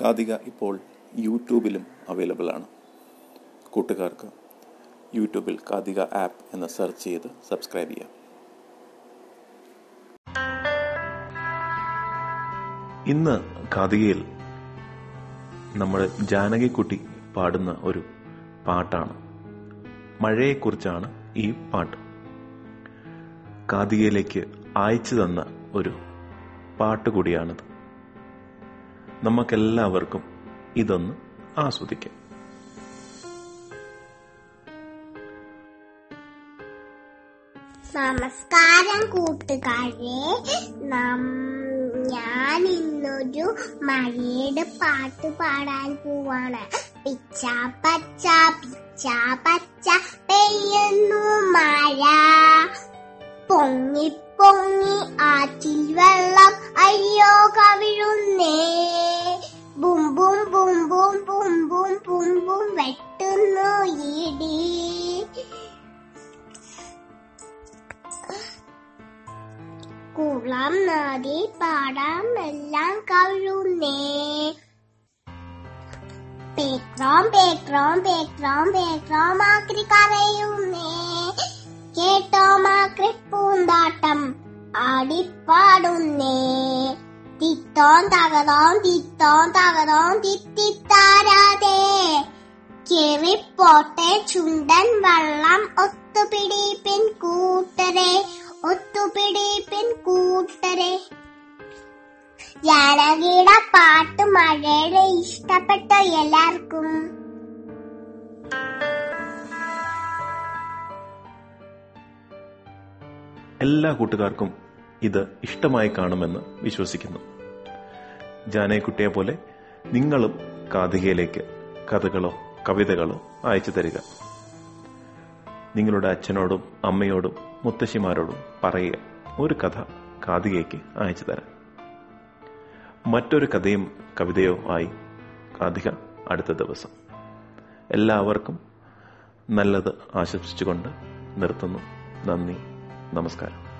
കാതിക ഇപ്പോൾ യൂട്യൂബിലും അവൈലബിൾ ആണ്. കൂട്ടുകാർക്ക് യൂട്യൂബിൽ കാതിക ആപ്പ് എന്ന് സെർച്ച് ചെയ്ത് സബ്സ്ക്രൈബ് ചെയ്യാം. ഇന്ന് കാതികയിൽ നമ്മുടെ ജാനകിക്കുട്ടി പാടുന്ന ഒരു പാട്ടാണ്. മഴയെക്കുറിച്ചാണ് ഈ പാട്ട്. കാതികയിലേക്ക് അയച്ചു തന്ന ഒരു പാട്ട് കൂടിയാണിത് നമുക്കെല്ലാവർക്കും ഇതൊന്ന് ആസ്വദിക്കാം. നമസ്കാരം കൂട്ടുകാരെ. ഞാൻ ഇന്നൊരു മഴയുടെ പാട്ട് പാടാൻ പോവാണ്. പിച്ച പച്ച പിച്ച പച്ച പെയ്യുന്നു മഴ. പൊങ്ങി പൊങ്ങി ആറ്റിൽ பூம் பூம் பூம் பூம் பூம் பூம் வெட்டுന്നു ഇടി കുളം നദി പാടം എല്ലാം കഴുന്നേ പേക്രോം പേക്രോം പേക്രോം പേക്രോം ആക്രി കരയുന്നേ കേട്ടോ മാക്രി പൂന്താട്ടം ആടിപ്പാടുന്നേ തിത്തോം തകതോം തിത്തോം തകതോം തിത്തിത്താരാതെ. കേറിപ്പോട്ടെ ചുണ്ടൻ വള്ളം ഒത്തുപിടിപ്പിൻ കൂട്ടരെ ഒത്തുപിടിപ്പിൻ കൂട്ടരെ. ജാനകിയുടെ പാട്ട് മഴയുടെ ഇഷ്ടപ്പെട്ട എല്ലാവർക്കും. എല്ലാ കൂട്ടുകാർക്കും ഇത് ഇഷ്ടമായി കാണുമെന്ന് വിശ്വസിക്കുന്നു. ജാനകിക്കുട്ടിയെ പോലെ നിങ്ങളും കാതികയിലേക്ക് കഥകളോ കവിതകളോ അയച്ചു തരിക. നിങ്ങളുടെ അച്ഛനോടും അമ്മയോടും മുത്തശ്ശിമാരോടും പറയുക ഒരു കഥ കാതികയ്ക്ക് അയച്ചു തരാം മറ്റൊരു കഥയും കവിതയോ ആയി കാതിക അടുത്ത ദിവസം. എല്ലാവർക്കും നല്ലത് ആശംസിച്ചുകൊണ്ട് നിർത്തുന്നു. നന്ദി നമസ്കാരം.